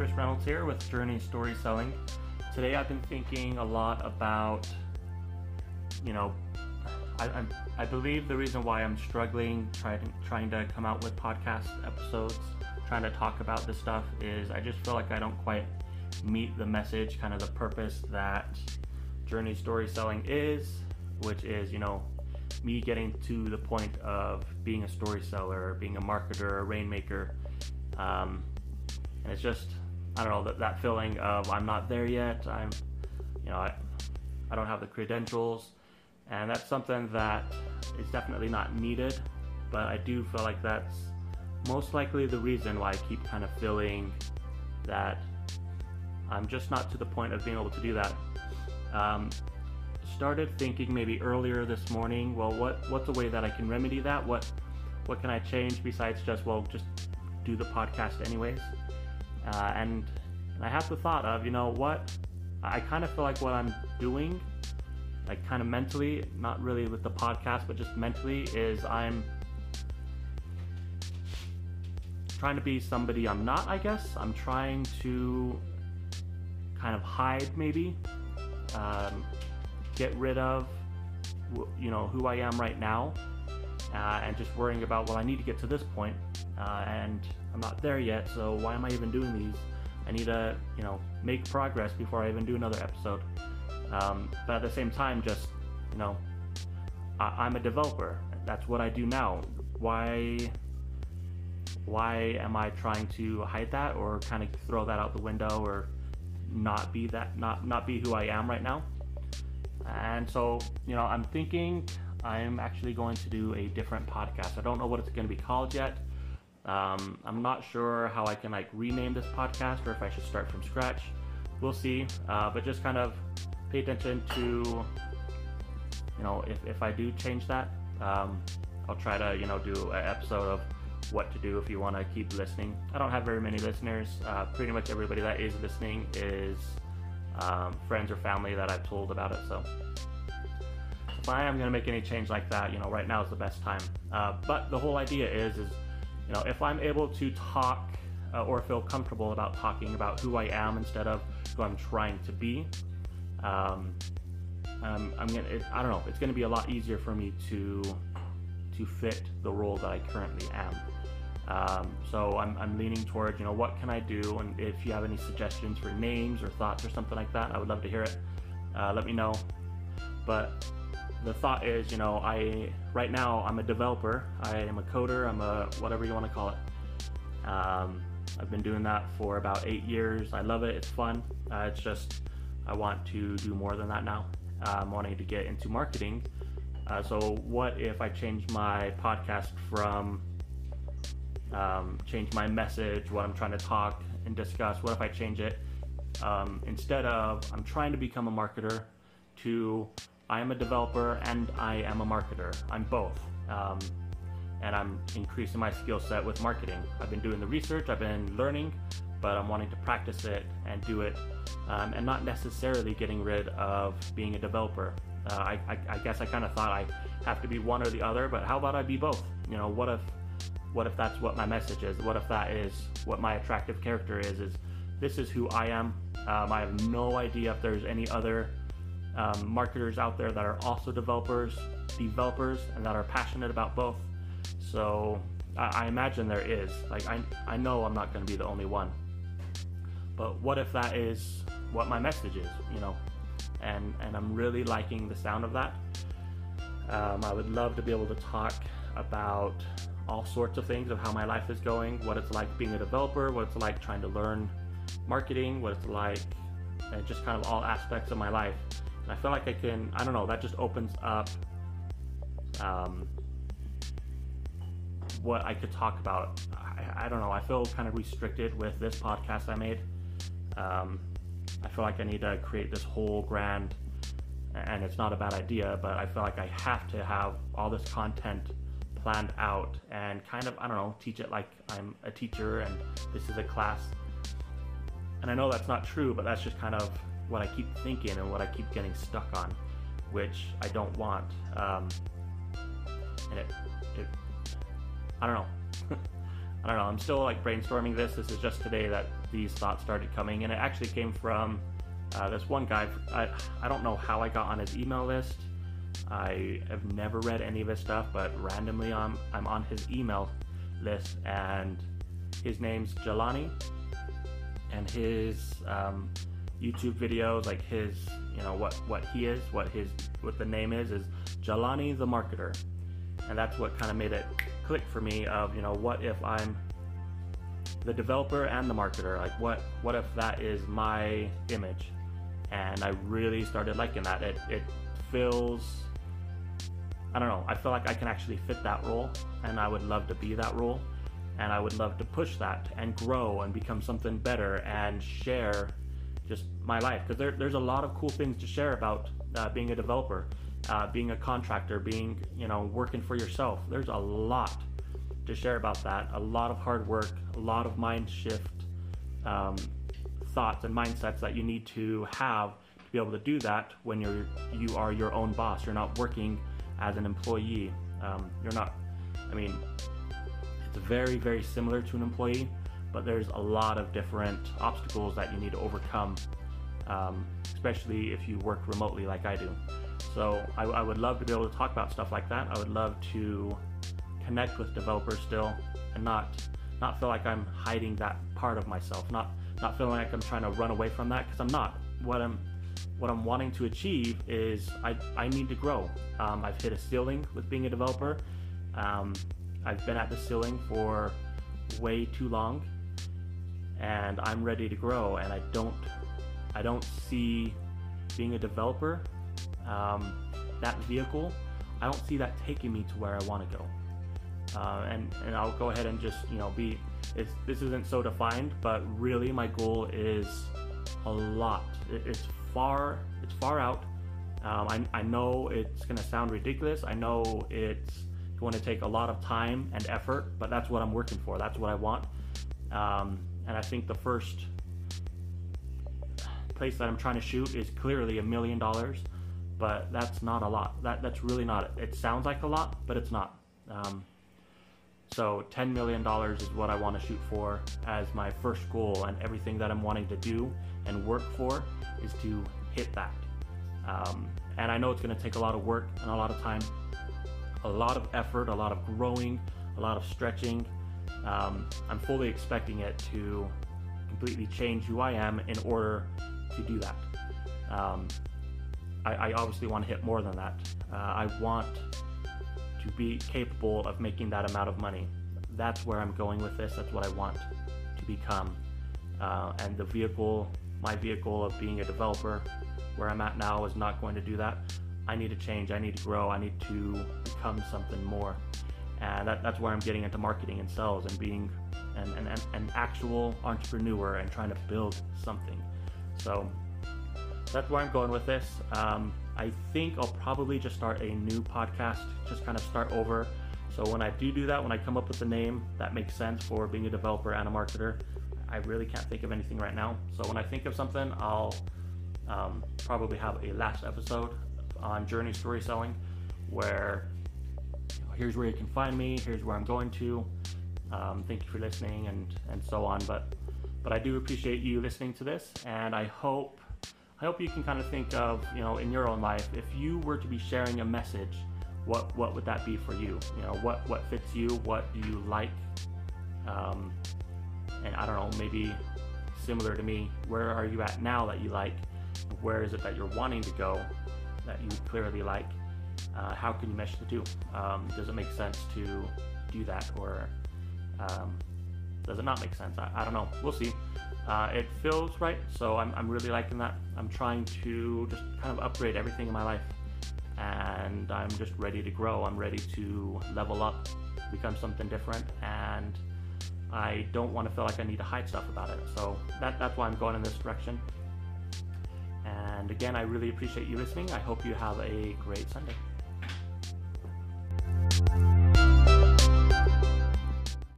Chris Reynolds here with Journey Story Selling. Today I've been thinking a lot about, you know, I, I, I believe the reason why I'm struggling trying trying to come out with podcast episodes, trying to talk about this stuff is I just feel like I don't quite meet the message, kind of the purpose that Journey Story Selling is, which is, you know, me getting to the point of being a story seller, being a marketer, a rainmaker. Um, and it's just, I don't know, that, that feeling of I'm not there yet. I'm, you know, I, I don't have the credentials. And that's something that is definitely not needed. But I do feel like that's most likely the reason why I keep kind of feeling that I'm just not to the point of being able to do that. Um, started thinking maybe earlier this morning, well, what what's a way that I can remedy that? What what can I change besides just well, just do the podcast anyways? Uh, and, and I have the thought of, you know what? I kind of feel like what I'm doing, like kind of mentally, not really with the podcast, but just mentally, is I'm trying to be somebody I'm not, I guess. I'm trying to kind of hide, maybe, um, get rid of, you know, who I am right now, uh, and just worrying about, well, I need to get to this point, uh, and I'm not there yet, so why am I even doing these? I need to, you know, make progress before I even do another episode. Um, but at the same time, just, you know, I- I'm a developer. That's what I do now. Why why am I trying to hide that or kind of throw that out the window or not be that not not be who I am right now? And so, you know, I'm thinking I'm actually going to do a different podcast. I don't know what it's going to be called yet. Um, I'm not sure how I can like rename this podcast or if I should start from scratch. We'll see. Uh, but just kind of pay attention to, you know, if, if I do change that, um, I'll try to, you know, do an episode of what to do if you want to keep listening. I don't have very many listeners. Uh, pretty much everybody that is listening is um, friends or family that I've told about it. So if I am going to make any change like that, you know, right now is the best time. Uh, but the whole idea is, is you know, if I'm able to talk uh, or feel comfortable about talking about who I am instead of who I'm trying to be, um, um, I'm gonna. It, I don't know. It's to be a lot easier for me to to fit the role that I currently am. Um, so I'm, I'm leaning towards, you know, what can I do? And if you have any suggestions for names or thoughts or something like that, I would love to hear it. Uh, let me know. But the thought is, you know, I right now I'm a developer. I am a coder. I'm a whatever you want to call it. Um, I've been doing that for about eight years. I love it. It's fun. Uh, it's just I want to do more than that now. I'm wanting to get into marketing. Uh, so what if I change my podcast from um, change my message, what I'm trying to talk and discuss? What if I change it um, instead of I'm trying to become a marketer to I am a developer and I am a marketer. I'm both. Um, and I'm increasing my skill set with marketing. I've been doing the research, I've been learning, but I'm wanting to practice it and do it um, and not necessarily getting rid of being a developer. Uh, I, I, I, guess I kind of thought I have to be one or the other, but how about I be both? You know, what if what if that's what my message is? What if that is what my attractive character is? Is this is who I am? Um, I have no idea if there's any other um, marketers out there that are also developers, developers, and that are passionate about both. So I, I imagine there is. Like I, I know I'm not going to be the only one. But what if that is what my message is? You know, and and I'm really liking the sound of that. Um, I would love to be able to talk about all sorts of things of how my life is going, what it's like being a developer, what it's like trying to learn marketing, what it's like, and just kind of all aspects of my life. I feel like I can, I don't know, that just opens up um, what I could talk about. I, I, don't know, I feel kind of restricted with this podcast I made. Um, I feel like I need to create this whole grand, and it's not a bad idea, but I feel like I have to have all this content planned out and kind of, I don't know, teach it like I'm a teacher and this is a class. And I know that's not true, but that's just kind of what I keep thinking and what I keep getting stuck on, which I don't want. Um, and it, it, I don't know. I don't know. I'm still like brainstorming this. This is just today that these thoughts started coming, and it actually came from uh, this one guy. I I don't know how I got on his email list. I have never read any of his stuff, but randomly I'm I'm on his email list, and his name's Jelani, and his um, YouTube videos, like his, you know, what what he is, what his what the name is, is Jelani the Marketer, and that's what kind of made it click for me. Of you know, what if I'm the developer and the marketer? Like, what what if that is my image? And I really started liking that. It it feels I don't know. I feel like I can actually fit that role, and I would love to be that role, and I would love to push that and grow and become something better and share just my life because there, there's a lot of cool things to share about uh, being a developer, uh, being a contractor, being you know working for yourself. There's a lot to share about that. A lot of hard work, a lot of mind shift um, thoughts and mindsets that you need to have to be able to do that when you're you are your own boss. You're not working as an employee. Um, you're not, I mean, it's very, very similar to an employee, but there's a lot of different obstacles that you need to overcome, um, especially if you work remotely like I do. So I, I, would love to be able to talk about stuff like that. I would love to connect with developers still and not not feel like I'm hiding that part of myself, not not feeling like I'm trying to run away from that because I'm not. What I'm what I'm wanting to achieve is I, I need to grow. Um, I've hit a ceiling with being a developer. Um, I've been at the ceiling for way too long, and I'm ready to grow. And I don't I don't see being a developer um, that vehicle. I don't see that taking me to where I want to go. Uh, and and I'll go ahead and just you know be this isn't so defined, but really my goal is a lot. It, it's far it's far out. Um, I, I know it's to sound ridiculous. I know it's going to take a lot of time and effort, but that's what I'm working for. That's what I want. Um, and I think the first place that I'm trying to shoot is clearly a million dollars, but that's not a lot. That that's really not. It sounds like a lot, but it's not. Um, so $10 million is what I want to shoot for as my first goal, and everything that I'm wanting to do and work for is to hit that. Um, and I know it's going to take a lot of work and a lot of time, a lot of effort, a lot of growing, a lot of stretching. Um, I'm fully expecting it to completely change who I am in order to do that. Um, I, I, obviously want to hit more than that. Uh, I want to be capable of making that amount of money. That's where I'm going with this. That's what I want to become. Uh, and the vehicle my vehicle of being a developer where I'm at now is not going to do that. I need to change. I need to grow. I need to become something more. And that, that's where I'm getting into marketing and sales and being an, an, an actual entrepreneur and trying to build something. So that's where I'm going with this. Um, I think I'll probably just start a new podcast, just kind of start over. So when I do do that, when I come up with a name that makes sense for being a developer and a marketer, I really can't think of anything right now. So when I think of something, I'll um, probably have a last episode on journey story selling where here's where you can find me, here's where I'm going to. Um, thank you for listening and, and so on. But but I do appreciate you listening to this, and I hope I hope you can kind of think of you know in your own life if you were to be sharing a message, what what would that be for you? You know what what fits you? What do you like? Um, and I don't know, maybe similar to me, where are you at now that you like? Where is it that you're wanting to go that you clearly like? Uh, how can you mesh the two? Um, does it make sense to do that, or um, does it not make sense? I, I don't know. We'll see. Uh, it feels right, so I'm, I'm really liking that. I'm trying to just kind of upgrade everything in my life, and I'm just ready to grow. I'm ready to level up, become something different, and I don't want to feel like I need to hide stuff about it. So that, that's why I'm going in this direction. And again, I really appreciate you listening. I hope you have a great Sunday. Thank you.